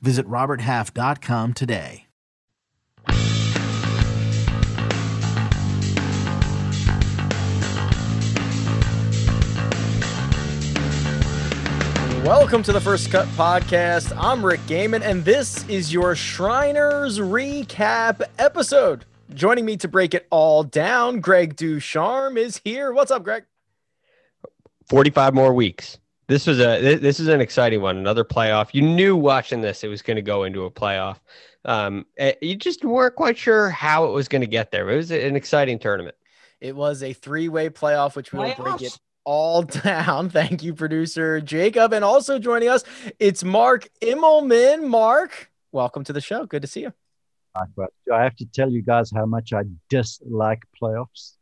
Visit RobertHalf.com today. Welcome to the First Cut Podcast. I'm Rick Gehman, and this is your Shriners recap episode. Joining me to break it all down, Greg Ducharme is here. What's up, Greg? 45 more weeks. This was a this is an exciting one. Another playoff. You knew watching this it was going to go into a playoff. Um, eh, you just weren't quite sure how it was going to get there. It was an exciting tournament. It was a three-way playoff, which we will break it all down. Thank you, producer Jacob. And also joining us, it's Mark Immelman. Mark, welcome to the show. Good to see you. I have to tell you guys how much I dislike playoffs.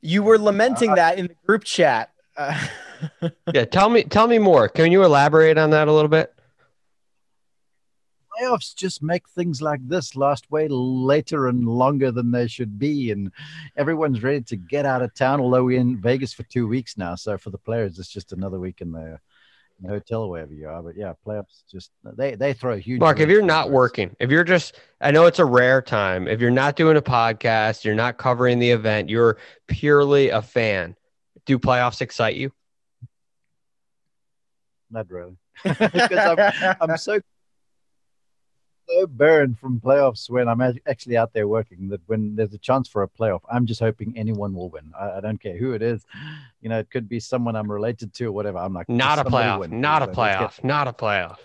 You were lamenting uh, that in the group chat. Uh, yeah, tell me tell me more. Can you elaborate on that a little bit? playoffs just make things like this last way later and longer than they should be. And everyone's ready to get out of town, although we're in Vegas for two weeks now. So for the players, it's just another week in the, in the hotel, wherever you are. But yeah, playoffs just, they, they throw a huge. Mark, if you're not working, if you're just, I know it's a rare time, if you're not doing a podcast, you're not covering the event, you're purely a fan, do playoffs excite you? Not really. because I'm, I'm so so burned from playoffs when I'm actually out there working that when there's a chance for a playoff, I'm just hoping anyone will win. I, I don't care who it is. You know, it could be someone I'm related to or whatever. I'm like, not a playoff, not, so a playoff not a playoff,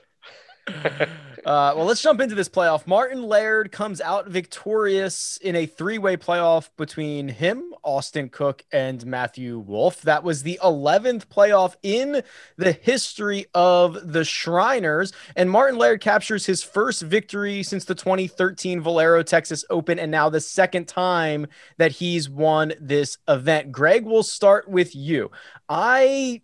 uh, well, let's jump into this playoff. Martin Laird comes out victorious in a three way playoff between him, Austin Cook, and Matthew Wolff. That was the 11th playoff in the history of the Shriners. And Martin Laird captures his first victory since the 2013 Valero Texas Open, and now the second time that he's won this event. Greg, we'll start with you. I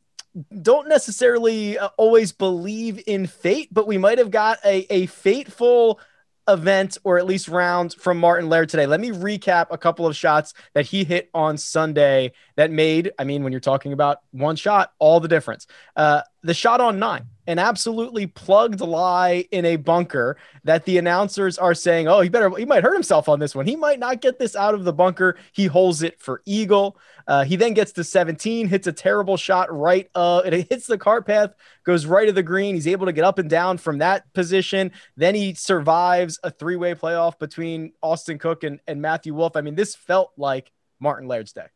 don't necessarily uh, always believe in fate, but we might have got a, a fateful event or at least round from Martin Laird today. Let me recap a couple of shots that he hit on Sunday that made, I mean, when you're talking about one shot, all the difference. Uh, the shot on nine, an absolutely plugged lie in a bunker that the announcers are saying, oh, he better, he might hurt himself on this one. He might not get this out of the bunker. He holds it for Eagle. Uh, he then gets to 17, hits a terrible shot right. Uh, it hits the cart path, goes right of the green. He's able to get up and down from that position. Then he survives a three way playoff between Austin Cook and, and Matthew Wolff. I mean, this felt like Martin Laird's day.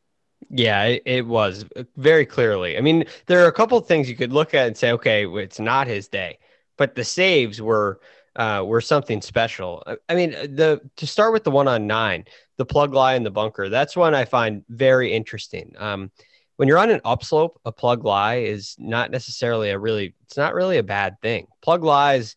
Yeah, it, it, was very clearly. I mean, there are a couple of things you could look at and say, okay, it's not his day, but the saves were uh, were something special. I mean, the to start with the one on nine, the plug lie in the bunker. That's one I find very interesting. Um, when you're on an upslope, a plug lie is not necessarily a really, it's not really a bad thing. Plug lies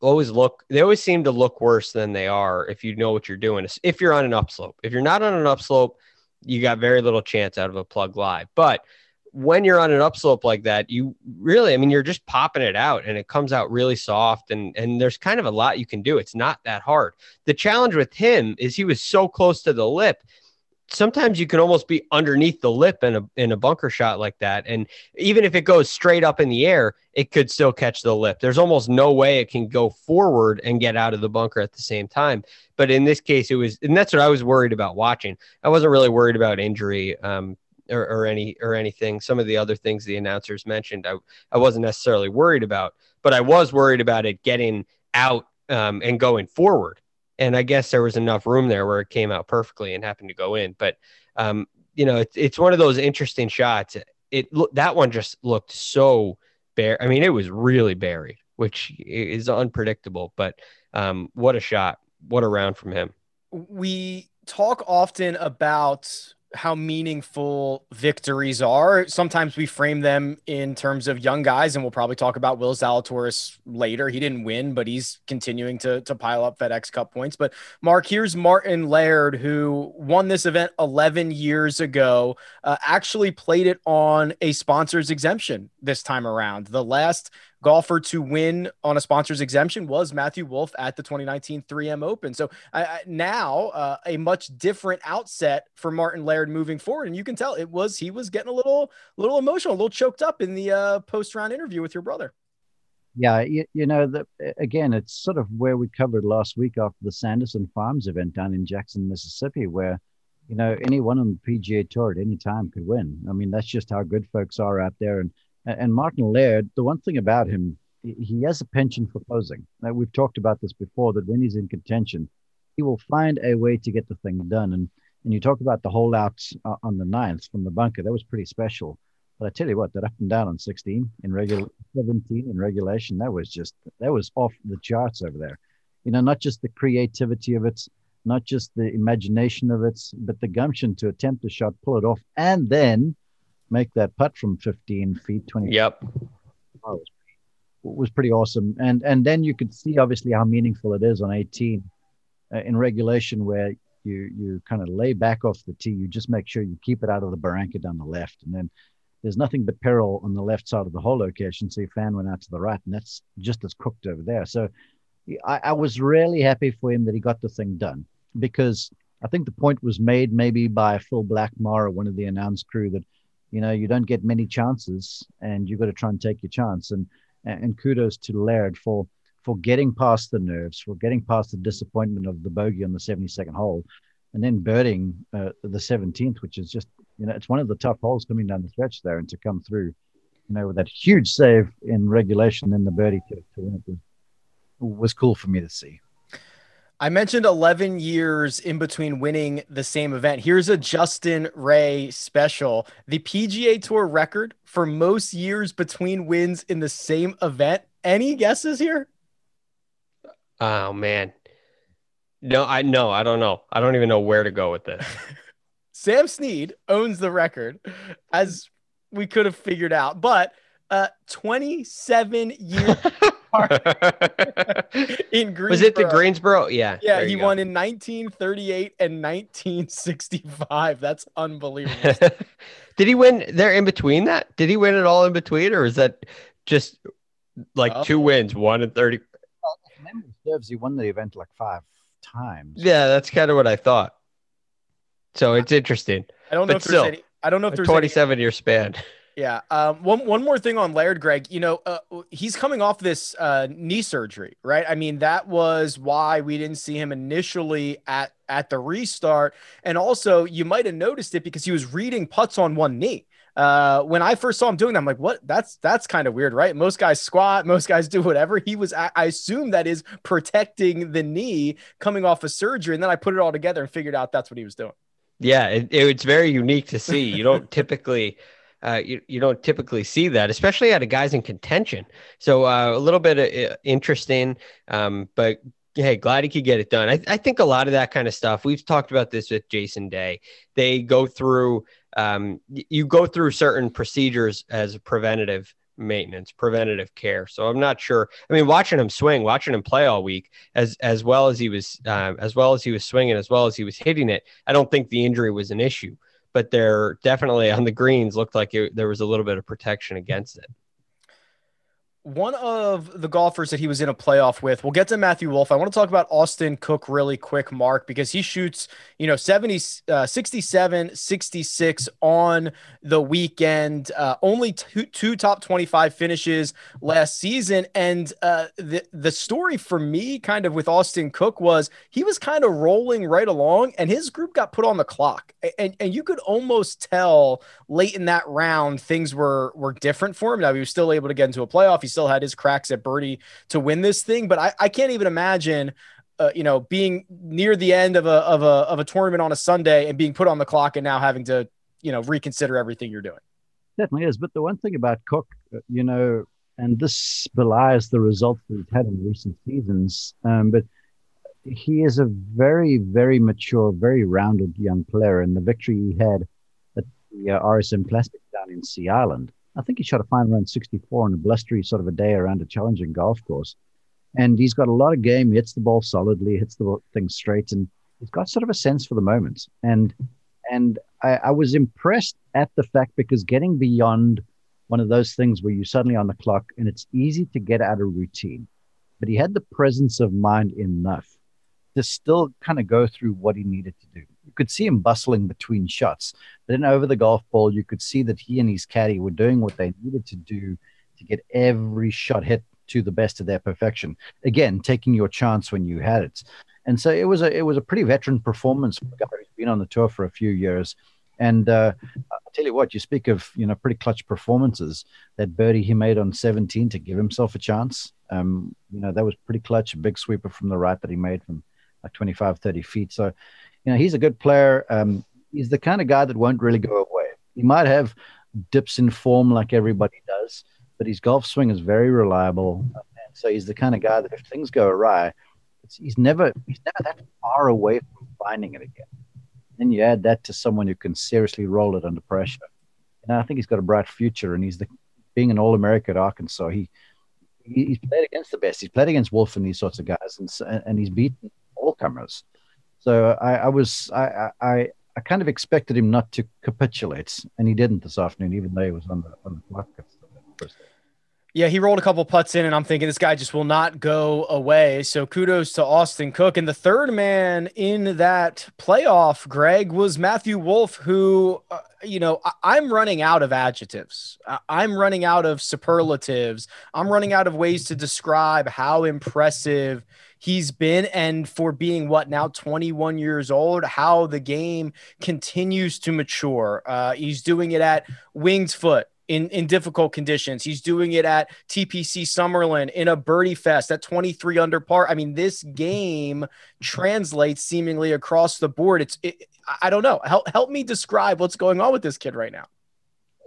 always look, they always seem to look worse than they are if you know what you're doing. If you're on an upslope, if you're not on an upslope, you got very little chance out of a plug lie. But when you're on an upslope like that, you really, I mean, you're just popping it out and it comes out really soft and and there's kind of a lot you can do. It's not that hard. The challenge with him is he was so close to the lip. Sometimes you can almost be underneath the lip in a in a bunker shot like that, and even if it goes straight up in the air, it could still catch the lip. There's almost no way it can go forward and get out of the bunker at the same time. But in this case, it was, and that's what I was worried about watching. I wasn't really worried about injury. Um, or, or any or anything. Some of the other things the announcers mentioned, I I wasn't necessarily worried about, but I was worried about it getting out um, and going forward. And I guess there was enough room there where it came out perfectly and happened to go in. But um, you know, it's it's one of those interesting shots. It that one just looked so bare. I mean, it was really buried, which is unpredictable. But um, what a shot! What a round from him. We talk often about how meaningful victories are. Sometimes we frame them in terms of young guys, and we'll probably talk about Will Zalatoris later. He didn't win, but he's continuing to, to pile up FedEx Cup points. But Mark, here's Martin Laird, who won this event 11 years ago, uh, actually played it on a sponsor's exemption this time around. The last golfer to win on a sponsor's exemption was Matthew Wolff at the 2019 3M Open. So uh, now uh, a much different outset for Martin Laird moving forward, and you can tell it was he was getting a little little emotional, a little choked up in the uh, post round interview with your brother. Yeah, you, you know, the, again, it's sort of where we covered last week after the Sanderson Farms event down in Jackson, Mississippi, where you know anyone on the PGA Tour at any time could win. I mean, that's just how good folks are out there, and and Martin Laird, the one thing about him, he has a penchant for posing. Now, we've talked about this before that when he's in contention, he will find a way to get the thing done. And and you talk about the holdouts uh, on the ninth from the bunker, that was pretty special. But I tell you what, that up and down on 16 in regular 17 in regulation, that was just that was off the charts over there. You know, not just the creativity of it, not just the imagination of it, but the gumption to attempt a shot, pull it off, and then make that putt from 15 feet, 20. Yep. was, was pretty awesome. And and then you could see obviously how meaningful it is on 18 uh, in regulation where you you kind of lay back off the tee. You just make sure you keep it out of the barranca down the left, and then there's nothing but peril on the left side of the hole location. So your fan went out to the right, and that's just as cooked over there. So I, I was really happy for him that he got the thing done because I think the point was made maybe by Phil Blackmar or one of the announced crew that you know, you don't get many chances, and you've got to try and take your chance. And and kudos to Laird for for getting past the nerves, for getting past the disappointment of the bogey on the 72nd hole, and then birding uh, the 17th, which is just you know it's one of the tough holes coming down the stretch there, and to come through, you know, with that huge save in regulation, and the birdie to, to win it was, was cool for me to see. I mentioned 11 years in between winning the same event. Here's a Justin Ray special. The PGA Tour record for most years between wins in the same event. Any guesses here? Oh man. No, I know. I don't know. I don't even know where to go with this. Sam Snead owns the record, as we could have figured out, but uh, 27 years in Greensboro. Was it the Greensboro? Yeah. Yeah, he won in 1938 and 1965. That's unbelievable. Did he win there in between that? Did he win it all in between, or is that just like oh. two wins, one in 30? serves, he won the event like five times. Yeah, that's kind of what I thought. So it's interesting. I don't know but if still, any. I don't know if there's 27 any, year span. Yeah. Um, one one more thing on Laird, Greg. You know, uh, he's coming off this uh, knee surgery, right? I mean, that was why we didn't see him initially at at the restart, and also you might have noticed it because he was reading putts on one knee. Uh, when I first saw him doing that, I'm like, what? That's that's kind of weird, right? Most guys squat, most guys do whatever. He was, I, I assume that is protecting the knee coming off a surgery, and then I put it all together and figured out that's what he was doing. Yeah, it, it's very unique to see. You don't typically uh, you, you don't typically see that, especially out of guys in contention. So uh, a little bit uh, interesting, um, but hey, glad he could get it done. I, I, think a lot of that kind of stuff. We've talked about this with Jason Day. They go through, um, you go through certain procedures as preventative maintenance, preventative care. So I'm not sure. I mean, watching him swing, watching him play all week, as as well as he was, uh, as well as he was swinging, as well as he was hitting it. I don't think the injury was an issue but they're definitely on the greens looked like it, there was a little bit of protection against it one of the golfers that he was in a playoff with, we'll get to Matthew Wolff. I want to talk about Austin Cook really quick, Mark, because he shoots, you know, 70, uh, 67, 66 on the weekend. Uh, only two, two, top 25 finishes last season. And uh, the, the story for me, kind of with Austin Cook, was he was kind of rolling right along and his group got put on the clock. And, and you could almost tell late in that round things were, were different for him. Now, he was still able to get into a playoff. He still had his cracks at birdie to win this thing, but I, I can't even imagine. Uh, you know, being near the end of a of a of a tournament on a Sunday and being put on the clock and now having to, you know, reconsider everything you're doing. Definitely is. But the one thing about Cook, uh, you know, and this belies the results that he's had in recent seasons. Um, but he is a very, very mature, very rounded young player. And the victory he had at the uh, RSM Classic down in Sea Island, I think he shot a fine around 64 on a blustery sort of a day around a challenging golf course. And he's got a lot of game, hits the ball solidly, hits the thing straight, and he's got sort of a sense for the moments. And and I, I was impressed at the fact because getting beyond one of those things where you're suddenly on the clock and it's easy to get out of routine. But he had the presence of mind enough to still kind of go through what he needed to do. You could see him bustling between shots. Then over the golf ball, you could see that he and his caddy were doing what they needed to do to get every shot hit to the best of their perfection. Again, taking your chance when you had it. And so it was a it was a pretty veteran performance who's been on the tour for a few years. And uh, I tell you what, you speak of you know pretty clutch performances. That birdie he made on 17 to give himself a chance. Um, you know that was pretty clutch. A big sweeper from the right that he made from like 25, 30 feet. So, you know, he's a good player. Um, he's the kind of guy that won't really go away. He might have dips in form like everybody does, but his golf swing is very reliable. And so he's the kind of guy that if things go awry, he's never he's never that far away from finding it again. Then you add that to someone who can seriously roll it under pressure. And I think he's got a bright future. And he's the being an All American at Arkansas. He, he he's played against the best. He's played against Wolff and these sorts of guys, and and he's beaten all comers. So I, I was I, I I kind of expected him not to capitulate, and he didn't this afternoon, even though he was on the on the clock. Yeah, he rolled a couple putts in, and I'm thinking this guy just will not go away. So kudos to Austin Cook. And the third man in that playoff, Greg, was Matthew Wolff, who, uh, you know, I- am running out of adjectives. I- I'm running out of superlatives. I'm running out of ways to describe how impressive he's been and for being what now 21 years old how the game continues to mature uh, he's doing it at winged foot in, in difficult conditions. He's doing it at TPC Summerlin in a birdie fest at 23 under par. I mean, this game translates seemingly across the board. It's, it, I don't know. Help, help me describe what's going on with this kid right now.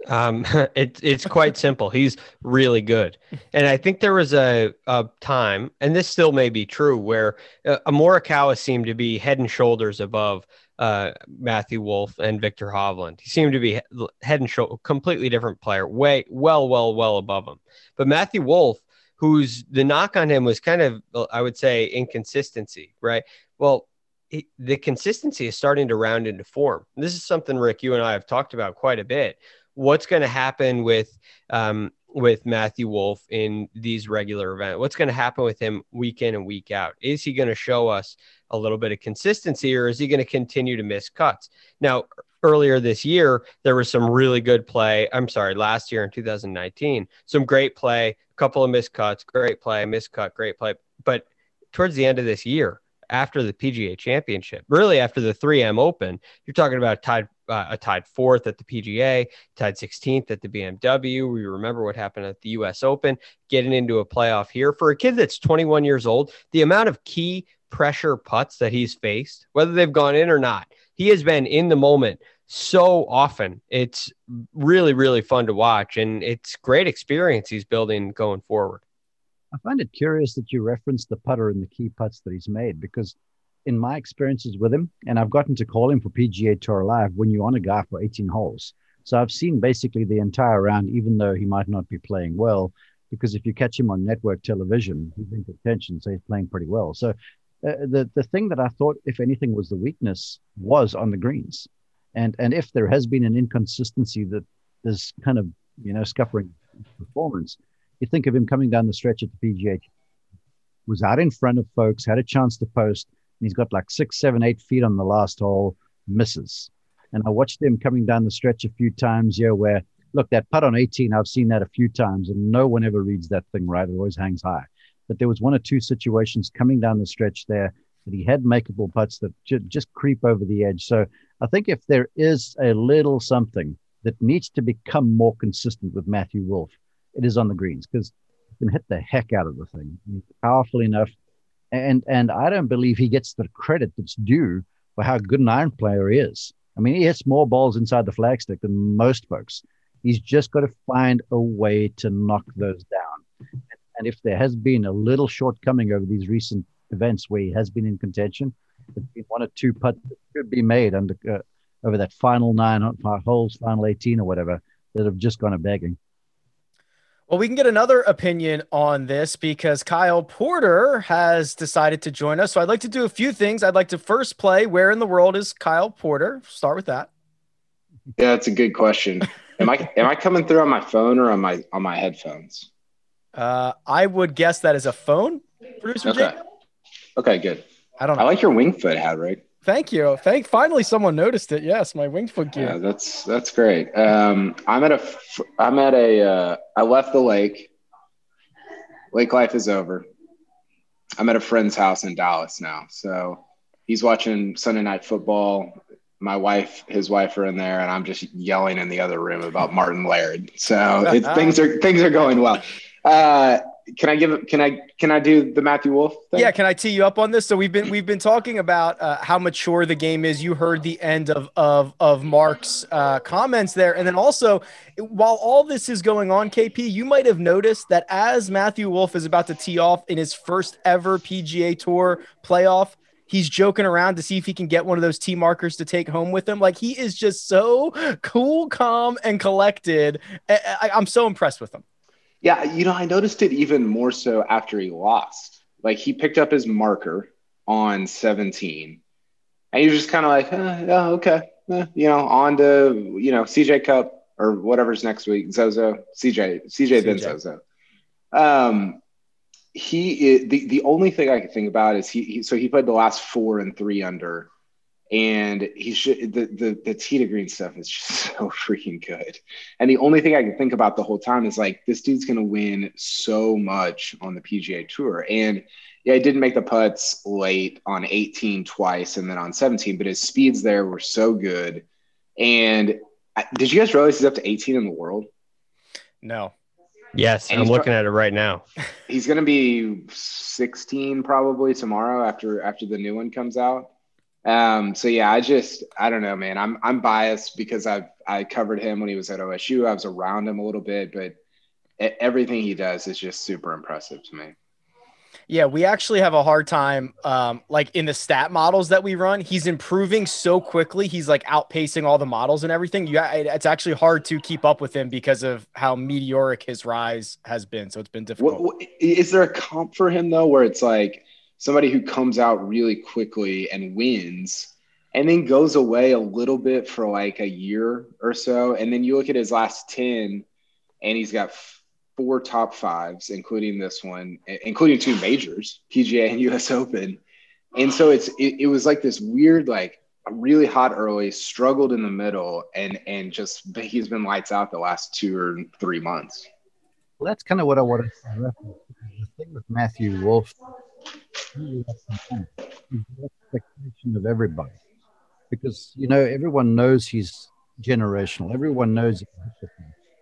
Um, it, it's quite simple. He's really good. And I think there was a, a time, and this still may be true, where uh, Morikawa seemed to be head and shoulders above uh, Matthew Wolff and Viktor Hovland. He seemed to be head and shoulder, completely different player, way, well, well, well above him. But Matthew Wolff, who's the knock on him was kind of, I would say, inconsistency, right? Well, the consistency is starting to round into form. This is something, Rick, you and I have talked about quite a bit what's going to happen with um, with Matthew Wolff in these regular events? What's going to happen with him week in and week out? Is he going to show us a little bit of consistency or is he going to continue to miss cuts? Now, earlier this year, there was some really good play. I'm sorry, last year in 2019, some great play, a couple of missed cuts, great play, missed cut, great play. But towards the end of this year, after the PGA championship, really after the 3M Open, you're talking about tied uh, a tied fourth at the PGA, tied 16th at the BMW. We remember what happened at the US Open, getting into a playoff here for a kid that's 21 years old. The amount of key pressure putts that he's faced, whether they've gone in or not, he has been in the moment so often. It's really, really fun to watch, and it's great experience he's building going forward. I find it curious that you referenced the putter and the key putts that he's made because in my experiences with him, and I've gotten to call him for PGA Tour Live when you're on a guy for 18 holes. So I've seen basically the entire round, even though he might not be playing well, because if you catch him on network television, he's in contention, so he's playing pretty well. So uh, the the thing that I thought, if anything, was the weakness was on the greens, and and if there has been an inconsistency that is kind of you know scuppering performance, you think of him coming down the stretch at the PGA, was out in front of folks, had a chance to post, and he's got like six, seven, eight feet on the last hole, misses. And I watched him coming down the stretch a few times here where, look, that putt on 18, I've seen that a few times and no one ever reads that thing right. It always hangs high. But there was one or two situations coming down the stretch there that he had makeable putts that ju- just creep over the edge. So I think if there is a little something that needs to become more consistent with Matthew Wolff, it is on the greens because he can hit the heck out of the thing. Powerful enough and and I don't believe he gets the credit that's due for how good an iron player he is. I mean, he hits more balls inside the flagstick than most folks. He's just got to find a way to knock those down. And if there has been a little shortcoming over these recent events where he has been in contention. There's been one or two putts that could be made under uh, over that final nine holes, final 18 or whatever, that have just gone a begging. Well, we can get another opinion on this because Kyle Porter has decided to join us. So I'd like to do a few things. I'd like to first play Where in the World is Kyle Porter? Start with that. Yeah, that's a good question. am I am I coming through on my phone or on my on my headphones? Uh, I would guess that is a phone, producer Okay. Jacob. Okay, good. I don't know. I like your wing foot hat, right? Thank you. Thank. Finally, someone noticed it. Yes, my winged foot gear. Yeah, that's that's great. Um, I'm at a I'm at a uh, I left the lake. Lake life is over. I'm at a friend's house in Dallas now, so he's watching Sunday night football. My wife, his wife are in there, and I'm just yelling in the other room about Martin Laird. So it's, things are things are going well. Uh, can I give? Can I can I do the Matthew Wolff thing? Yeah, can I tee you up on this? So we've been we've been talking about uh, how mature the game is. You heard the end of of of Mark's uh, comments there, and then also while all this is going on, KP, you might have noticed that as Matthew Wolff is about to tee off in his first ever PGA Tour playoff. He's joking around to see if he can get one of those tee markers to take home with him. Like he is just so cool, calm, and collected. I, I'm so impressed with him. Yeah, you know, I noticed it even more so after he lost. Like he picked up his marker on 17, and you're just kind of like, eh, yeah, okay, eh, you know, on to you know CJ Cup or whatever's next week, Zozo, CJ, CJ, then. Zozo. Um, he is, the the only thing I can think about is he, he so he played the last four and three under, and he should the the the tee to green stuff is just so freaking good. And the only thing I can think about the whole time is like, this dude's going to win so much on the PGA Tour. And yeah, he didn't make the putts late on 18 twice and then on 17, but his speeds there were so good. And I- did you guys realize he's up to 18 in the world? No. Yes, And I'm he's pro- looking at it right now. He's going to be 16 probably tomorrow after after the new one comes out. Um, so yeah, I just I don't know, man. I'm I'm biased because I've I covered him when he was at OSU. I was around him a little bit, but everything he does is just super impressive to me. Yeah, we actually have a hard time. Um, like in the stat models that we run, he's improving so quickly. He's like outpacing all the models and everything. You, it- it's actually hard to keep up with him because of how meteoric his rise has been. So it's been difficult. What, what, is there a comp for him though, where it's like somebody who comes out really quickly and wins, and then goes away a little bit for like a year or so, and then you look at his last ten, and he's got four top fives, including this one, including two majors, PGA and U.S. Open, and so it's it, it was like this weird like really hot early, struggled in the middle, and and just he's been lights out the last two or three months. Well, that's kind of what I wanted to reference. The thing with Matthew Wolff, some the expectation of everybody. Because, you know, everyone knows he's generational. Everyone knows.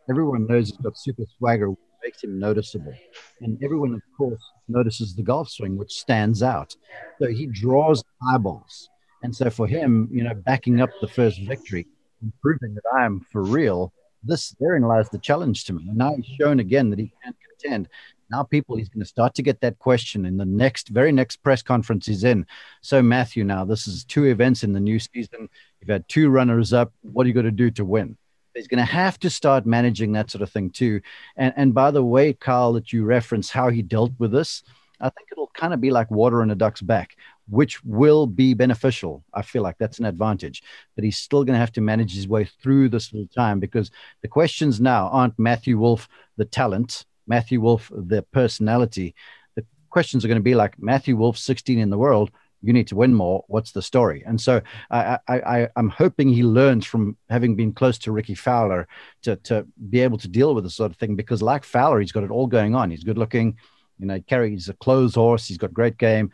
Everyone knows he's got super swagger, which makes him noticeable. And everyone, of course, notices the golf swing, which stands out. So he draws eyeballs. And so for him, you know, backing up the first victory and proving that I am for real, this therein lies the challenge to me. And now he's shown again that he can contend. Now, people, he's going to start to get that question in the next, very next press conference he's in. So, Matthew, now this is two events in the new season. You've had two runners up. What are you going to do to win? He's going to have to start managing that sort of thing too. And and by the way, Kyle, that you reference how he dealt with this, I think it'll kind of be like water in a duck's back, which will be beneficial. I feel like that's an advantage. But he's still going to have to manage his way through this little time because the questions now aren't Matthew Wolff, the talent, Matthew Wolff, the personality. The questions are going to be like Matthew Wolff, 16 in the world. You need to win more. What's the story? And so I, I, I, I'm hoping he learns from having been close to Rickie Fowler to, to be able to deal with this sort of thing because, like Fowler, he's got it all going on. He's good looking, you know, carries a clothes horse. He's got great game.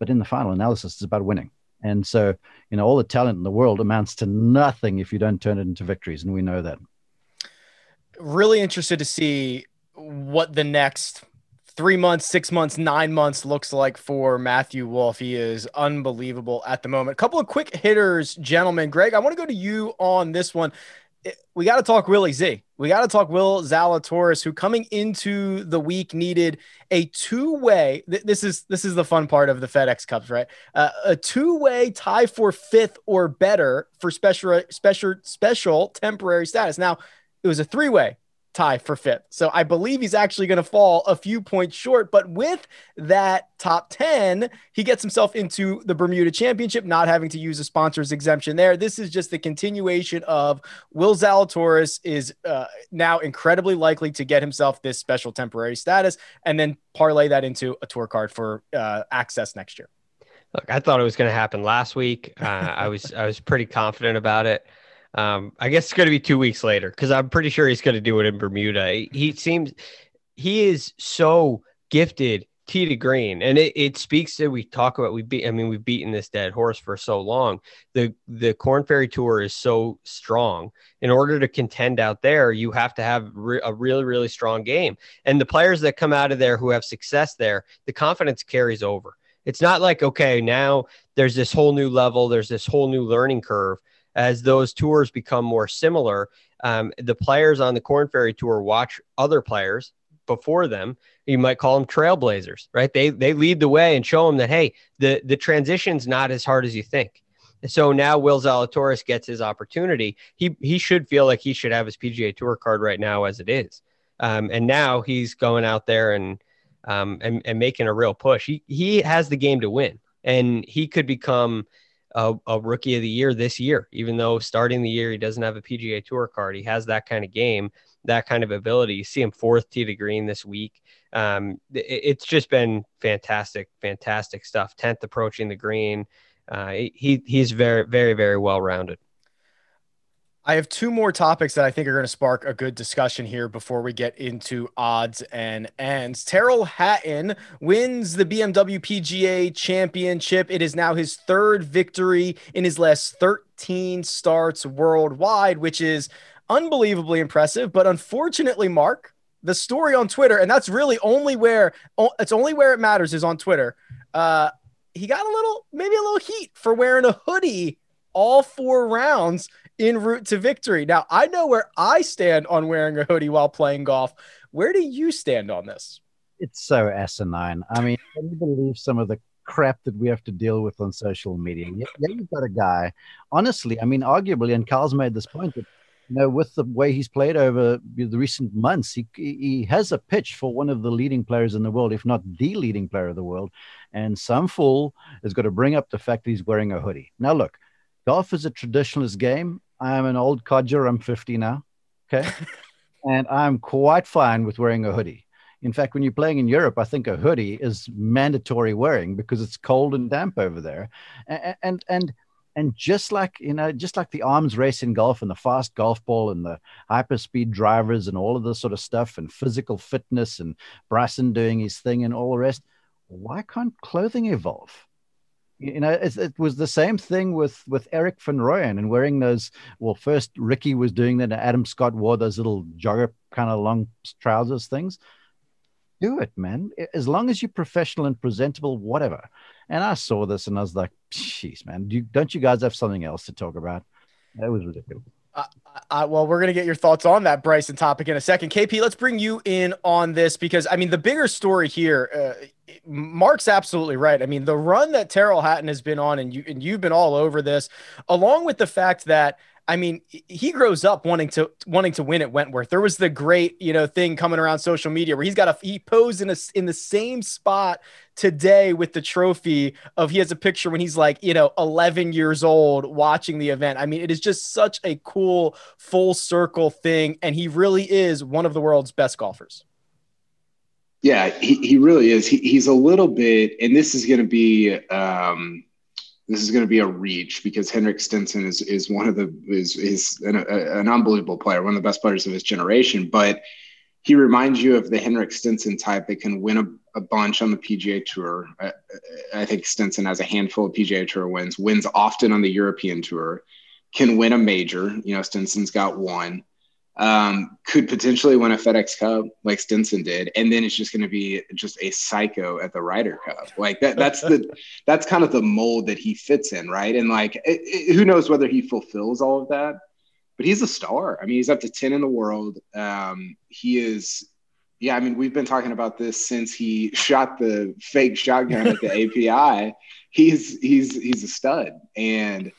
But in the final analysis, it's about winning. And so, you know, all the talent in the world amounts to nothing if you don't turn it into victories. And we know that. Really interested to see what the next three months, six months, nine months looks like for Matthew Wolff. He is unbelievable at the moment. A couple of quick hitters, gentlemen. Greg, I want to go to you on this one. We got to talk Willie Z. we got to talk Will Zalatoris, who coming into the week needed a two-way. Th- this is this is the fun part of the FedEx Cups, right? Uh, a two-way tie for fifth or better for special special special temporary status. Now it was a three-way tie for fifth. So I believe he's actually going to fall a few points short. But with that top 10, he gets himself into the Bermuda Championship, not having to use a sponsor's exemption there. This is just the continuation of Will Zalatoris is uh, now incredibly likely to get himself this special temporary status and then parlay that into a tour card for uh, access next year. Look, I thought it was going to happen last week. Uh, I was I was pretty confident about it. Um, I guess it's going to be two weeks later because I'm pretty sure he's going to do it in Bermuda. He, he seems he is so gifted tee to green, and it, it speaks to we talk about we beat. I mean, we've beaten this dead horse for so long. The the Corn Ferry Tour is so strong. In order to contend out there, you have to have re- a really really strong game. And the players that come out of there who have success there, the confidence carries over. It's not like okay now there's this whole new level, there's this whole new learning curve as those tours become more similar, um, the players on the Corn Ferry Tour watch other players before them. You might call them trailblazers, right? They they lead the way and show them that hey, the the transition's not as hard as you think. So now Will Zalatoris gets his opportunity. He he should feel like he should have his PGA Tour card right now as it is, um, and now he's going out there and um, and, and making a real push. He he has the game to win, and he could become a, a, rookie of the year this year, even though starting the year he doesn't have a PGA Tour card. He has that kind of game, that kind of ability. You see him fourth tee to green this week. Um, it, it's just been fantastic, fantastic stuff. Tenth approaching the green. Uh, he he's very very very well rounded. I have two more topics that I think are going to spark a good discussion here before we get into odds and ends. Tyrrell Hatton wins the BMW PGA Championship. It is now his third victory in his last 13 starts worldwide, which is unbelievably impressive. But unfortunately, Mark, the story on Twitter, and that's really only where it's only where it matters is on Twitter. Uh, he got a little, maybe a little heat for wearing a hoodie all four rounds en route to victory. Now, I know where I stand on wearing a hoodie while playing golf. Where do you stand on this? It's so asinine. I mean, can you believe some of the crap that we have to deal with on social media? Yeah, you've got a guy, honestly, I mean, arguably, and Kyle's made this point that, you know, with the way he's played over the recent months, he, he has a pitch for one of the leading players in the world, if not the leading player of the world. And some fool is going to bring up the fact that he's wearing a hoodie. Now, look, golf is a traditionalist game. I'm an old codger. I'm 50 now. Okay. and I'm quite fine with wearing a hoodie. In fact, when you're playing in Europe, I think a hoodie is mandatory wearing because it's cold and damp over there. And, and, and, and just like, you know, just like the arms race in golf and the fast golf ball and the hyperspeed drivers and all of this sort of stuff and physical fitness and Bryson doing his thing and all the rest, why can't clothing evolve? You know it, was the same thing with with Erik van Rooyen and wearing those well first Rickie was doing that Adam Scott wore those little jogger kind of long trousers things. Do it man. As long as you're professional and presentable whatever. And I saw this and I was like jeez man do you, don't you guys have something else to talk about? That was ridiculous. Well, we're going to get your thoughts on that Bryson topic in a second. KP, let's bring you in on this because I mean, the bigger story here, uh, Mark's absolutely right. I mean, the run that Tyrrell Hatton has been on, and you and you've been all over this, along with the fact that I mean, he grows up wanting to wanting to win at Wentworth. There was the great, you know, thing coming around social media where he's got a he posed in a in the same spot today with the trophy of he has a picture when he's like, you know, 11 years old watching the event. I mean, it is just such a cool full circle thing and he really is one of the world's best golfers. Yeah, he, he really is. He, he's a little bit, and this is going to be um, this is going to be a reach because Henrik Stenson is is one of the is is an, a, an unbelievable player, one of the best players of his generation. But he reminds you of the Henrik Stenson type that can win a, a bunch on the PGA Tour. I, I, think Stenson has a handful of PGA Tour wins, wins often on the European Tour, can win a major. You know, Stenson's got one um, could potentially win a FedEx Cup like Stenson did, and then it's just going to be just a psycho at the Ryder Cup. Like that. That's the that's kind of the mold that he fits in, right? And like, it, it, who knows whether he fulfills all of that. but he's a star. I mean, he's up to 10 in the world. Um, he is, yeah, I mean, we've been talking about this since he shot the fake shotgun at the API. He's he's he's a stud. And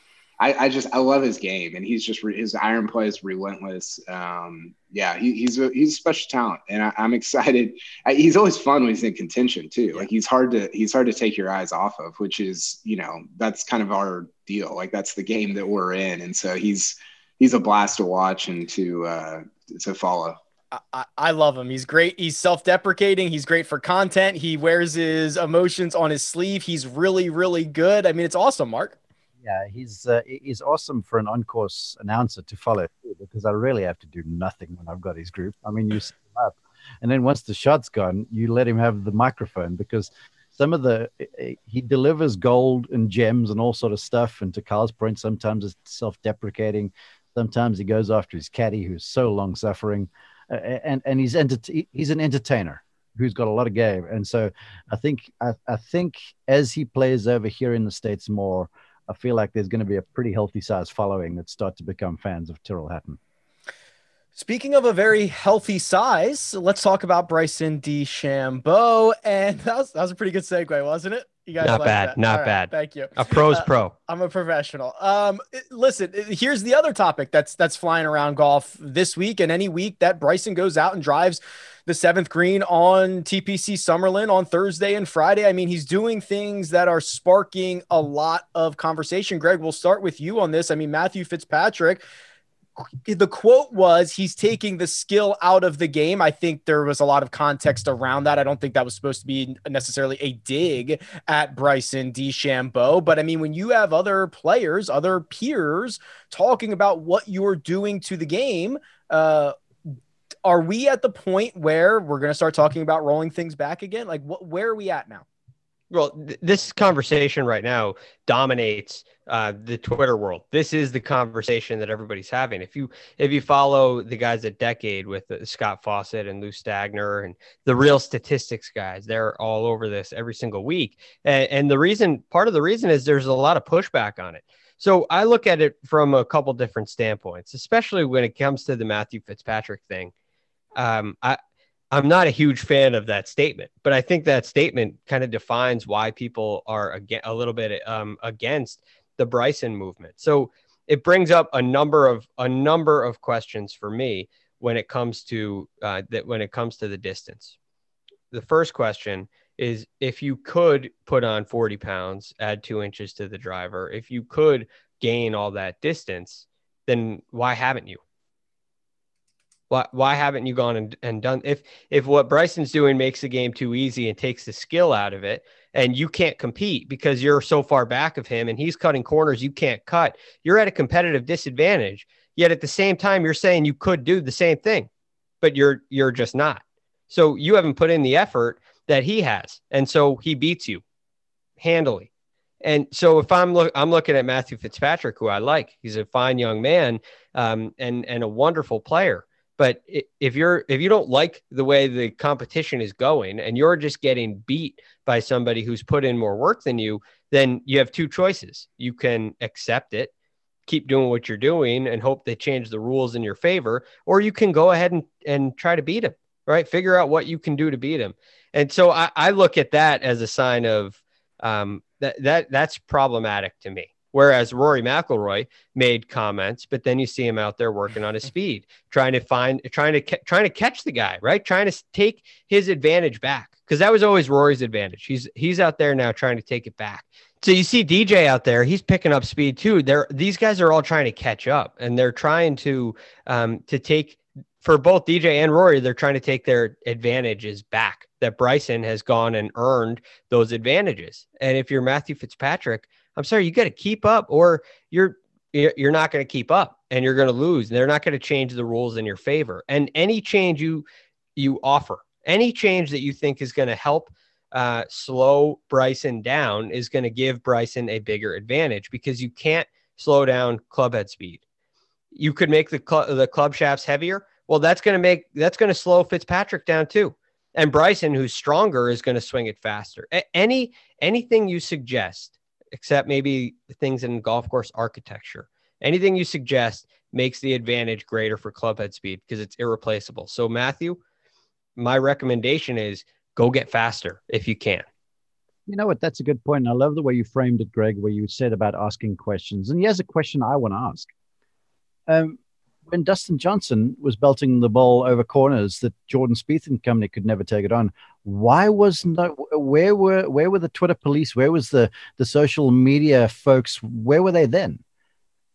I, I, just I love his game, and he's just his iron play is relentless. Um, yeah, he, he's a he's a special talent, and I, am excited. I, he's always fun when he's in contention too. Like he's hard to he's hard to take your eyes off of, which is you know that's kind of our deal. Like that's the game that we're in, and so he's he's a blast to watch and to uh, to follow. I, I, love him. He's great. He's self-deprecating. He's great for content. He wears his emotions on his sleeve. He's really, really good. I mean, it's awesome, Mark. Yeah, he's uh, he's awesome for an on-course announcer to follow because I really have to do nothing when I've got his group. I mean, you set him up, and then once the shot's gone, you let him have the microphone because some of the he delivers gold and gems and all sort of stuff. And to Kyle's point, sometimes it's self-deprecating, sometimes he goes after his caddy who's so long suffering, uh, and and he's enter- he's an entertainer who's got a lot of game. And so I think I, I think as he plays over here in the states more I feel like there's going to be a pretty healthy size following that start to become fans of Tyrrell Hatton. Speaking of a very healthy size, let's talk about Bryson DeChambeau. And that was, that was a pretty good segue, wasn't it? You guys not bad, that? not right, bad. Thank you. A pro's uh, pro. I'm a professional. Um, listen, here's the other topic that's that's flying around golf this week and any week that Bryson goes out and drives the seventh green on TPC Summerlin on Thursday and Friday. I mean, he's doing things that are sparking a lot of conversation. Greg, we'll start with you on this. I mean, Matthew Fitzpatrick the quote was he's taking the skill out of the game. I think there was a lot of context around that. I don't think that was supposed to be necessarily a dig at Bryson DeChambeau, but I mean, when you have other players, other peers talking about what you're doing to the game, uh, are we at the point where we're going to start talking about rolling things back again? Like, what, where are we at now? Well, th- this conversation right now dominates uh, the Twitter world. This is the conversation that everybody's having. If you if you follow the guys at Decade with uh, Scott Fawcett and Lou Stagner and the real statistics guys, they're all over this every single week. And, and the reason, part of the reason is there's a lot of pushback on it. So I look at it from a couple different standpoints, especially when it comes to the Matthew Fitzpatrick thing. Um, I I'm not a huge fan of that statement, but I think that statement kind of defines why people are again a little bit um, against the Bryson movement. So it brings up a number of a number of questions for me when it comes to uh, that when it comes to the distance. The first question is if you could put on 40 pounds, add two inches to the driver, if you could gain all that distance, then why haven't you? Why, why haven't you gone and, and done if if what Bryson's doing makes the game too easy and takes the skill out of it and you can't compete because you're so far back of him and he's cutting corners you can't cut you're at a competitive disadvantage yet at the same time you're saying you could do the same thing but you're you're just not so you haven't put in the effort that he has and so he beats you handily and so if I'm look, I'm looking at Matthew Fitzpatrick, who I like. He's a fine young man, um, and and a wonderful player. But if you're if you don't like the way the competition is going and you're just getting beat by somebody who's put in more work than you, then you have two choices. You can accept it, keep doing what you're doing and hope they change the rules in your favor, or you can go ahead and, and try to beat him, right? Figure out what you can do to beat him. And so I, I look at that as a sign of um, that that that's problematic to me. Whereas Rory McIlroy made comments, but then you see him out there working on his speed, trying to find, trying to, trying to catch the guy, right? Trying to take his advantage back because that was always Rory's advantage. He's he's out there now trying to take it back. So you see DJ out there, he's picking up speed too. They're these guys are all trying to catch up, and they're trying to um, to take for both DJ and Rory. They're trying to take their advantages back. That Bryson has gone and earned those advantages. And if you're Matthew Fitzpatrick, I'm sorry, you got to keep up, or you're you're not going to keep up, and you're going to lose. They're not going to change the rules in your favor. And any change you you offer, any change that you think is going to help uh, slow Bryson down, is going to give Bryson a bigger advantage because you can't slow down clubhead speed. You could make the cl- the club shafts heavier. Well, that's going to make that's going to slow Fitzpatrick down too. And Bryson, who's stronger, is going to swing it faster. Any anything you suggest except maybe things in golf course architecture. Anything you suggest makes the advantage greater for clubhead speed because it's irreplaceable. So, Matthew, my recommendation is go get faster if you can. You know what? That's a good point. And I love the way you framed it, Greg, where you said about asking questions. And here's a question I want to ask. Um, when Dustin Johnson was belting the ball over corners that Jordan Spieth and company could never take it on, why was no? Where were where were the Twitter police? Where was the the social media folks? Where were they then?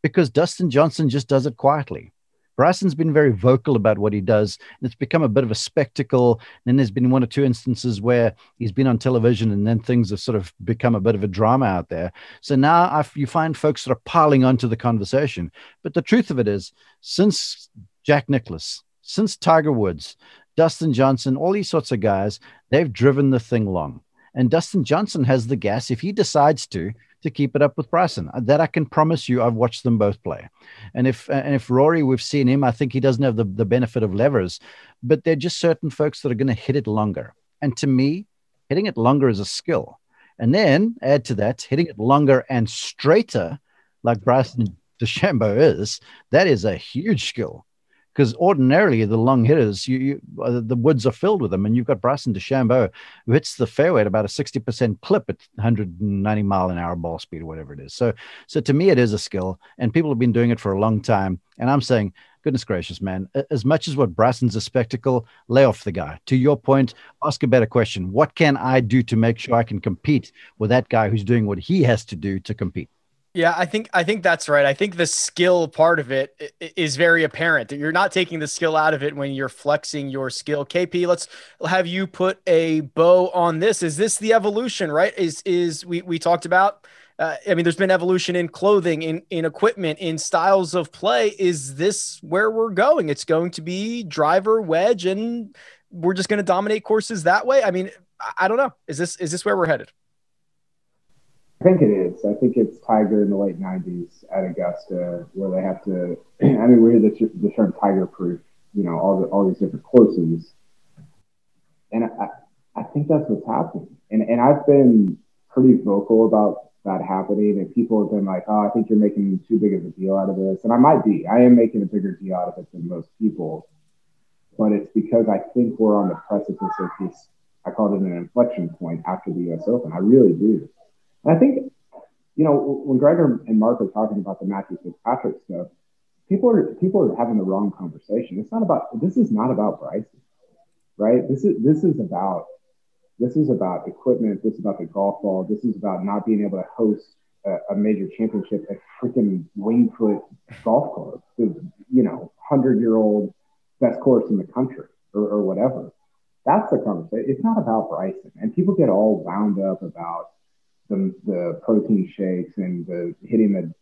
Because Dustin Johnson just does it quietly. Bryson's been very vocal about what he does, and it's become a bit of a spectacle. And then there's been one or two instances where he's been on television, and then things have sort of become a bit of a drama out there. So now I've, you find folks sort of piling onto the conversation. But the truth of it is, since Jack Nicklaus, since Tiger Woods, Dustin Johnson, all these sorts of guys, they've driven the thing long. And Dustin Johnson has the gas if he decides to to keep it up with Bryson. Uh, that I can promise you. I've watched them both play, and if uh, and if Rory, we've seen him. I think he doesn't have the, the benefit of levers, but they're just certain folks that are going to hit it longer. And to me, hitting it longer is a skill. And then add to that, hitting it longer and straighter, like Bryson DeChambeau is, that is a huge skill because ordinarily the long hitters, you, you uh, the woods are filled with them, and you've got Bryson DeChambeau who hits the fairway at about a sixty percent clip at 190 mile an hour ball speed or whatever it is. So, so to me, it is a skill, and people have been doing it for a long time. And I'm saying, goodness gracious, man, as much as what Bryson's a spectacle, lay off the guy. To your point, ask a better question: What can I do to make sure I can compete with that guy who's doing what he has to do to compete? Yeah, I think I think that's right. I think the skill part of it is very apparent that you're not taking the skill out of it when you're flexing your skill. KP, let's have you put a bow on this. Is this the evolution, right? Is is we we talked about uh, I mean, there's been evolution in clothing, in in equipment, in styles of play. Is this where we're going? It's going to be driver, wedge, and we're just going to dominate courses that way. I mean, I don't know. Is this is this where we're headed? I think it is. I think it's Tiger in the late '90s at Augusta, where they have to. I mean, we hear the, the term "Tiger proof," you know, all the all these different courses, and I, I think that's what's happening. And and I've been pretty vocal about that happening, and people have been like, "Oh, I think you're making too big of a deal out of this," and I might be. I am making a bigger deal out of it than most people, but it's because I think we're on the precipice of this. I call it an inflection point after the U.S. Open. I really do. And I think, you know, when Gregor and Mark are talking about the Matthew Fitzpatrick stuff, people are people are having the wrong conversation. It's not about this is not about Bryson, right? This is this is about this is about equipment. This is about the golf ball. This is about not being able to host a, a major championship at freaking Winged Foot Golf Club, the you know hundred year old best course in the country or, or whatever. That's the conversation. It's not about Bryson, and people get all wound up about the, the protein shakes and the hitting the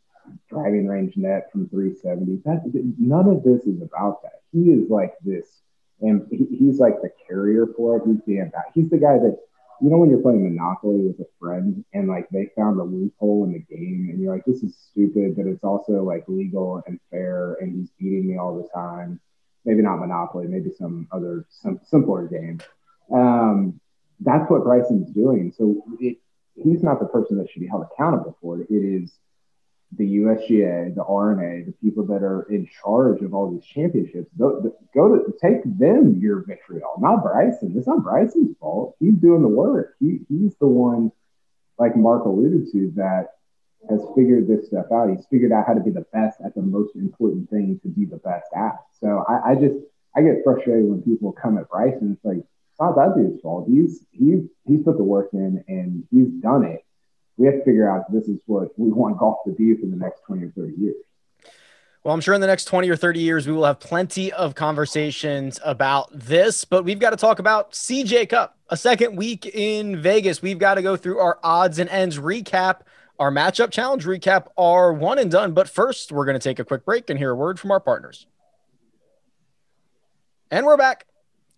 driving range net from 370. That none of this is about that. He is like this, and he, he's like the carrier for it. He's the he's the guy that you know when you're playing Monopoly with a friend and like they found a loophole in the game and you're like this is stupid, but it's also like legal and fair, and he's beating me all the time. Maybe not Monopoly, maybe some other some simpler game. Um, that's what Bryson's doing. So it, he's not the person that should be held accountable for it. It is the USGA, the R&A, the people that are in charge of all these championships. Go, go to take them your vitriol, not Bryson. It's not Bryson's fault. He's doing the work. He, he's the one, like Mark alluded to, that has figured this stuff out. He's figured out how to be the best at the most important thing to be the best at. So I, I just I get frustrated when people come at Bryson. It's like not that dude's fault. He's he's he's put the work in and he's done it. We have to figure out this is what we want golf to be for the next 20 or 30 years. Well, I'm sure in the next 20 or 30 years, we will have plenty of conversations about this, but we've got to talk about CJ Cup. A second week in Vegas. We've got to go through our odds and ends recap, our matchup challenge recap, our one and done. But first, we're going to take a quick break and hear a word from our partners. And we're back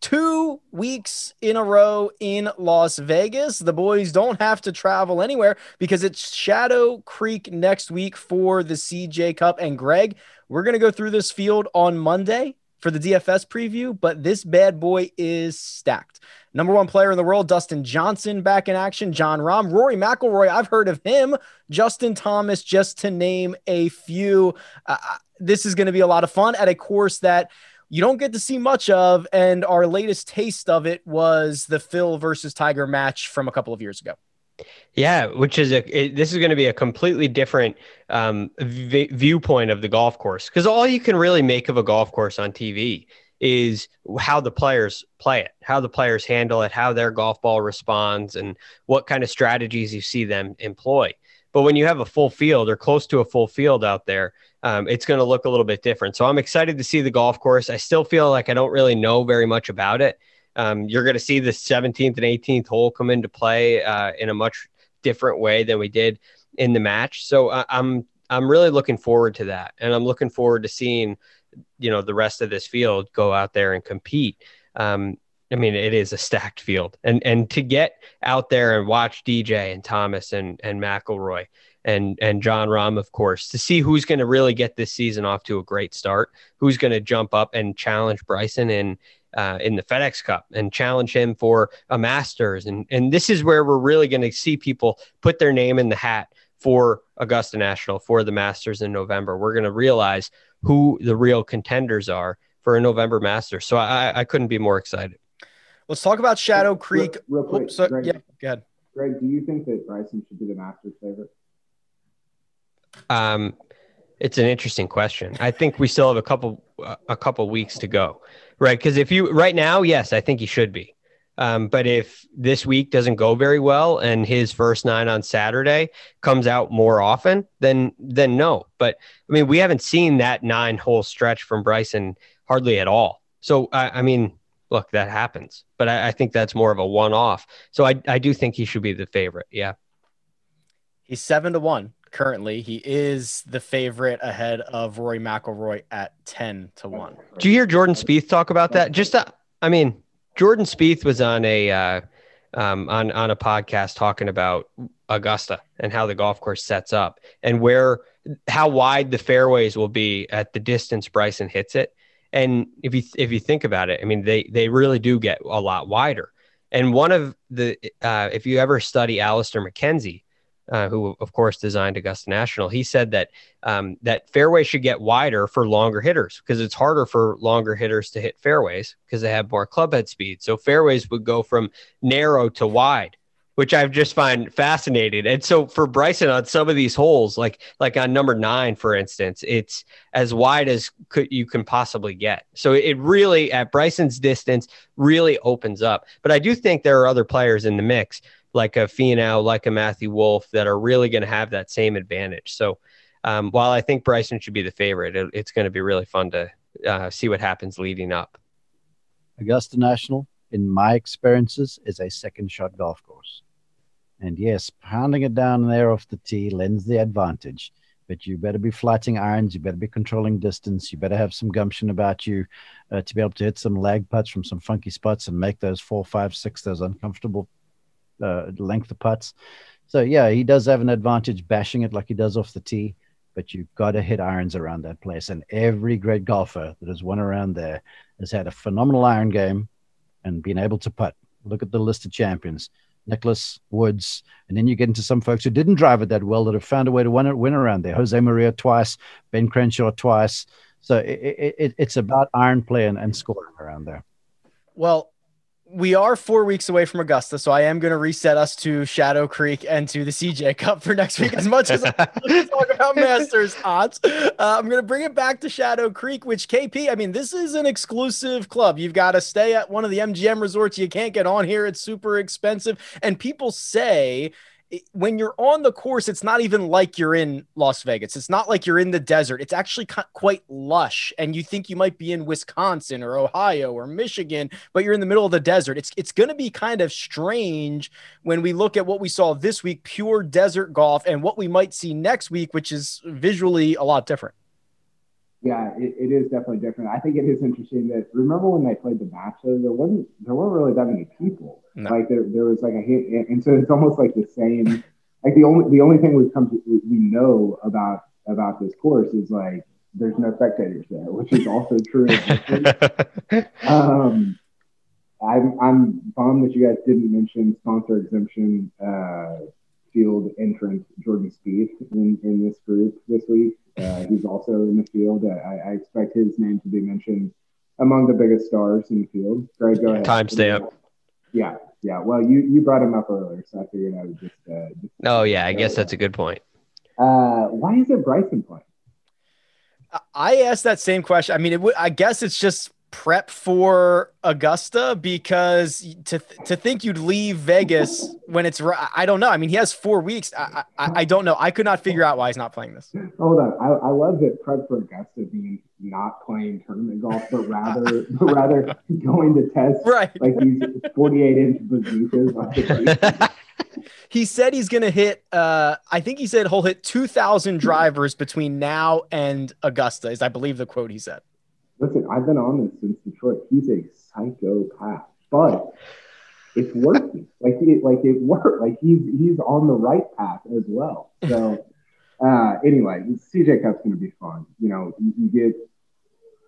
two weeks in a row in Las Vegas. The boys don't have to travel anywhere because it's Shadow Creek next week for the CJ Cup. And Greg, we're going to go through this field on Monday. for the DFS preview, but this bad boy is stacked. Number one player in the world, Dustin Johnson, back in action. Jon Rahm, Rory McIlroy. I've heard of him. Justin Thomas, just to name a few. Uh, uh this is going to be a lot of fun at a course that you don't get to see much of. And our latest taste of it was the Phil versus Tiger match from a couple of years ago. Yeah, which is a it, this is going to be a completely different um, v- viewpoint of the golf course because all you can really make of a golf course on TV is how the players play it, how the players handle it, how their golf ball responds, and what kind of strategies you see them employ. But when you have a full field or close to a full field out there, um, it's going to look a little bit different. So I'm excited to see the golf course. I still feel like I don't really know very much about it. Um, you're going to see the 17th and 18th hole come into play uh, in a much different way than we did in the match. So I'm I'm really looking forward to that, and I'm looking forward to seeing you know the rest of this field go out there and compete. Um, I mean, it is a stacked field, and and to get out there and watch DJ and Thomas and and McIlroy and and Jon Rahm, of course, to see who's going to really get this season off to a great start, who's going to jump up and challenge Bryson in uh, in the FedEx Cup and challenge him for a Masters, and and this is where we're really going to see people put their name in the hat for Augusta National for the Masters in November. We're going to realize who the real contenders are for a November Masters. So I, I couldn't be more excited. Let's talk about Shadow Creek. Real, real quick, Oops, so, Greg, yeah, go ahead. Greg, do you think that Bryson should be the Masters favorite? Um, it's an interesting question. I think we still have a couple a couple weeks to go, right? Because if you right now, yes, I think he should be. Um, but if this week doesn't go very well and his first nine on Saturday comes out more often, then then no. But I mean, we haven't seen that nine hole stretch from Bryson hardly at all. So I, I mean, look, that happens. But I, I think that's more of a one off. So I I do think he should be the favorite. Yeah. He's seven to one currently. He is the favorite ahead of Rory McIlroy at ten to one. Do you hear Jordan Spieth talk about that? Just, uh, I mean, Jordan Spieth was on a uh, um, on on a podcast talking about Augusta and how the golf course sets up and where how wide the fairways will be at the distance Bryson hits it. And if you if you think about it, I mean they they really do get a lot wider. And one of the uh, if you ever study Alister MacKenzie, uh, who of course designed Augusta National, he said that um, that fairway should get wider for longer hitters because it's harder for longer hitters to hit fairways because they have more club head speed. So fairways would go from narrow to wide, which I've just find fascinating. And so for Bryson on some of these holes, like like on number nine, for instance, it's as wide as could, you can possibly get. So it really at Bryson's distance really opens up. But I do think there are other players in the mix like a Finau, like a Matthew Wolff, that are really going to have that same advantage. So um, while I think Bryson should be the favorite, it, it's going to be really fun to uh, see what happens leading up. Augusta National, in my experiences, is a second shot golf course. And yes, pounding it down there off the tee lends the advantage. But you better be flatting irons. You better be controlling distance. You better have some gumption about you uh, to be able to hit some lag putts from some funky spots and make those four, five, six, those uncomfortable uh, length of putts. So yeah, he does have an advantage bashing it like he does off the tee, but you've got to hit irons around that place. And every great golfer that has won around there has had a phenomenal iron game and been able to putt. Look at the list of champions. Nicklaus Woods, and then you get into some folks who didn't drive it that well that have found a way to win, win around there. Jose Maria twice, Ben Crenshaw twice. So it, it, it's about iron play and, and scoring around there. Well, we are four weeks away from Augusta, so I am going to reset us to Shadow Creek and to the CJ Cup for next week. As much as I talk about Masters odds, uh, I'm going to bring it back to Shadow Creek, which KP. I mean, this is an exclusive club. You've got to stay at one of the MGM resorts. You can't get on here; it's super expensive. And people say when you're on the course, it's not even like you're in Las Vegas. It's not like you're in the desert. It's actually quite lush, and you think you might be in Wisconsin or Ohio or Michigan, but you're in the middle of the desert. It's it's going to be kind of strange when we look at what we saw this week, pure desert golf, and what we might see next week, which is visually a lot different. Yeah, it, it is definitely different. I think it is interesting that remember when they played the matches, there wasn't there weren't really that many people. No. Like there, there was like a hit, and so it's almost like the same. Like the only the only thing we've come to we know about about this course is like there's no spectators there, which is also true. um, I'm I'm bummed that you guys didn't mention sponsor exemption uh, field entrance Jordan Spieth in, in this group this week. Uh, he's also in the field. I, I, expect his name to be mentioned among the biggest stars in the field. Greg, go ahead. Timestamp. Yeah, yeah. Well, you you brought him up earlier, so I figured I would just. Uh, just oh yeah, I guess that's a good point. Uh, why is it Bryson playing? I asked that same question. I mean, it w- I guess it's just prep for Augusta because to to think you'd leave Vegas when it's I don't know. I mean, he has four weeks. I, I, I don't know. I could not figure out why he's not playing this. Hold on, I, I love that prep for Augusta being not playing tournament golf, but rather but rather going to test right. like these forty eight inch bazookas. he said he's going to hit uh i think he said he'll hit 2000 drivers between now and augusta is i believe the quote he said listen, I've been on this since Detroit. He's a psychopath, but it's working. like it, like it worked. Like he's he's on the right path as well. So uh, anyway, CJ Cup's going to be fun. You know, you, you, get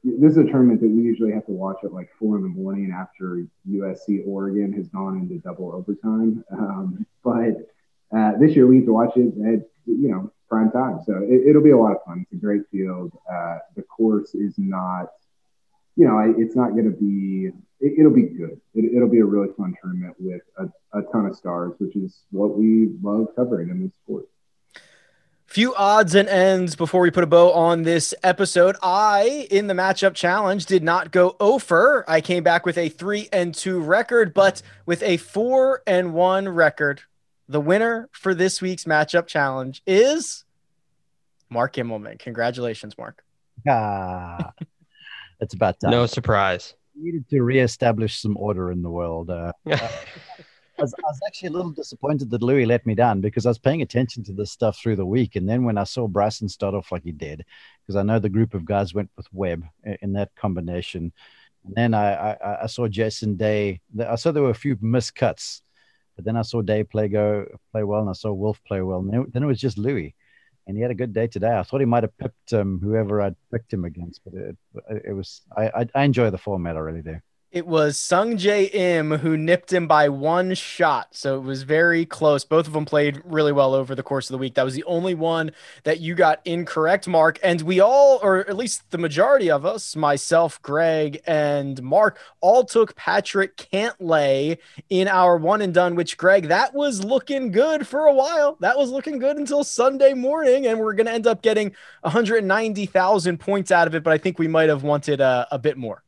this is a tournament that we usually have to watch at like four in the morning after USC Oregon has gone into double overtime. Um, but uh, this year we get to watch it at you know prime time. So it, will be a lot of fun. It's a great field. Uh, the course is not, you know, it's not going to be. It, will be good. It, will be a really fun tournament with a, a ton of stars, which is what we love covering in this sport. Few odds and ends before we put a bow on this episode. I, in the matchup challenge, did not go over. I came back with a three and two record, but with a four and one record the winner for this week's matchup challenge is Mark Immelman. Congratulations, Mark. Ah, it's about time. No surprise. We needed to reestablish some order in the world. Uh, I, was, I was actually a little disappointed that Louis let me down because I was paying attention to this stuff through the week. And then when I saw Bryson start off like he did, because I know the group of guys went with Webb in that combination. And then I, I, I saw Jason Day. I saw there were a few miscuts but then I saw Day play go play well, and I saw Wolff play well. And then it was just Louis, and he had a good day today. I thought he might have pipped um, whoever I'd picked him against, but it, it was I, I, I enjoy the format. I really do. It was Sungjae Im who nipped him by one shot. So it was very close. Both of them played really well over the course of the week. That was the only one that you got incorrect, Mark. And we all, or at least the majority of us, myself, Greg, and Mark, all took Patrick Cantlay in our one and done, which, Greg, that was looking good for a while. That was looking good until Sunday morning. And we're going to end up getting 190,000 points out of it. But I think we might have wanted a, a bit more.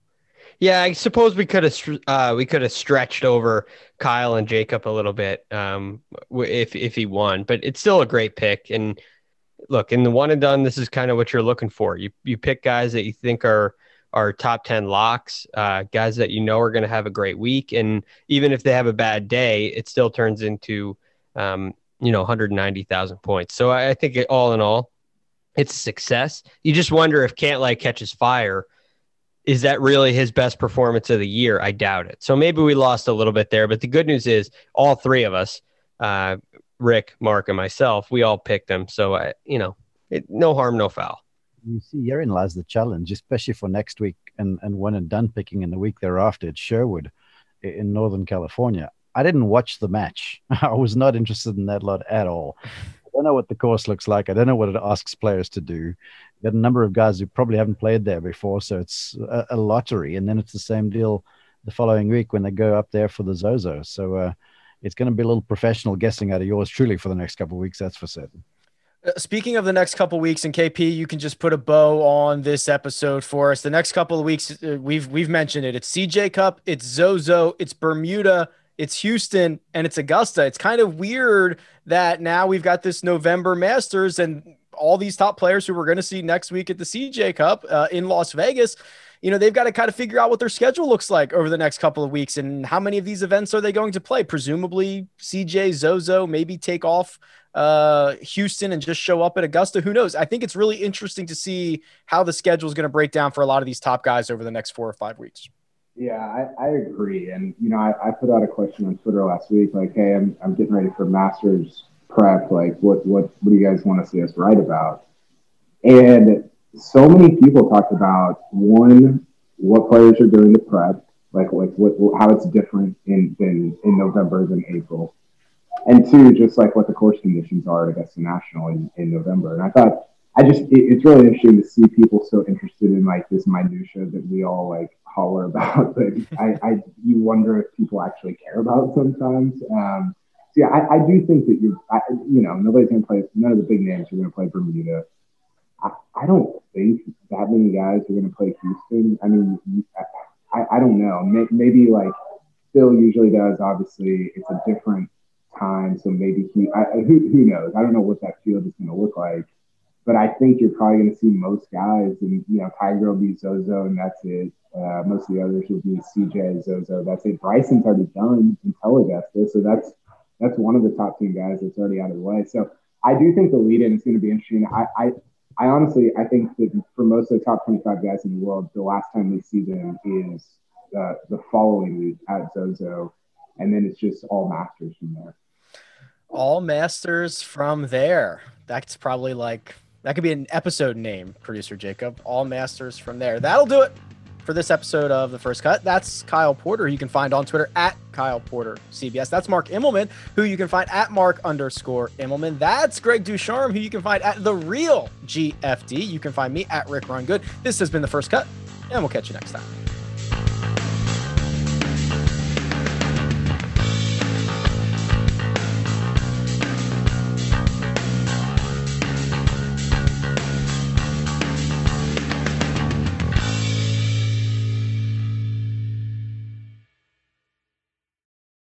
Yeah, I suppose we could have uh, we could have stretched over Kyle and Jacob a little bit um, if if he won, but it's still a great pick. And look, in the one and done, this is kind of what you're looking for. You you pick guys that you think are are top ten locks, uh, guys that you know are going to have a great week, and even if they have a bad day, it still turns into um, you know 190,000 points. So I, I think it, all in all, it's a success. You just wonder if Cantlay catches fire is that really his best performance of the year? I doubt it. So maybe we lost a little bit there. But the good news is all three of us, uh, Rick, Mark, and myself, we all picked him. So, uh, you know, it, no harm, no foul. You see, herein lies the challenge, especially for next week and, and one and done picking in the week thereafter at Sherwood in Northern California. I didn't watch the match. I was not interested in that lot at all. I don't know what the course looks like. I don't know what it asks players to do You got a number of guys who probably haven't played there before, so it's a, a, lottery. And then it's the same deal the following week when they go up there for the Zozo. So uh, it's going to be a little professional guessing out of yours truly for the next couple of weeks. That's for certain. Uh, speaking of the next couple weeks, and KP, you can just put a bow on this episode for us. The next couple of weeks, uh, we've we've mentioned it. It's CJ Cup, it's Zozo, it's Bermuda, it's Houston, and it's Augusta. It's kind of weird that now we've got this November Masters, and all these top players who we're going to see next week at the CJ Cup uh, in Las Vegas, you know, they've got to kind of figure out what their schedule looks like over the next couple of weeks and how many of these events are they going to play. Presumably, CJ, Zozo, maybe take off uh, Houston and just show up at Augusta. Who knows? I think it's really interesting to see how the schedule is going to break down for a lot of these top guys over the next four or five weeks. Yeah, I, I agree. And, you know, I, I, put out a question on Twitter last week like, hey, I'm, I'm getting ready for Masters prep, like what what what do you guys want to see us write about? And so many people talked about one, what players are doing to prep, like like what, how it's different in than in November than April, and two, just like what the course conditions are at Augusta National in, in November. And I thought I just it, it's really interesting to see people so interested in like this minutia that we all like holler about, but I, I you wonder if people actually care about sometimes. Um, so yeah, I, I do think that you you know nobody's gonna play none of the big names are gonna play Bermuda. I, I don't think that many guys are gonna play Houston. I mean, I, I don't know. Maybe like Phil usually does. Obviously, it's a different time, so maybe he. I, who who knows? I don't know what that field is gonna look like. But I think you're probably going to see most guys, and you know, Tiger will be Zozo, and that's it. Uh, most of the others will be CJ Zozo. That's it. Bryson's already done in Augusta, so that's that's one of the top ten guys that's already out of the way. So I do think the lead in is going to be interesting. I, I I honestly I think that for most of the top 25 guys in the world, the last time we see them is uh, the following week at Zozo, and then it's just all Masters from there. All Masters from there. That's probably like that could be an episode name, producer Jacob. All Masters from there. That'll do it for this episode of The First Cut. That's Kyle Porter, you can find on Twitter at Kyle Porter CBS. That's Mark Immelman, who you can find at Mark underscore Immelman. That's Greg Ducharme, who you can find at The Real GFD. You can find me at Rick Run Good. This has been The First Cut, and we'll catch you next time.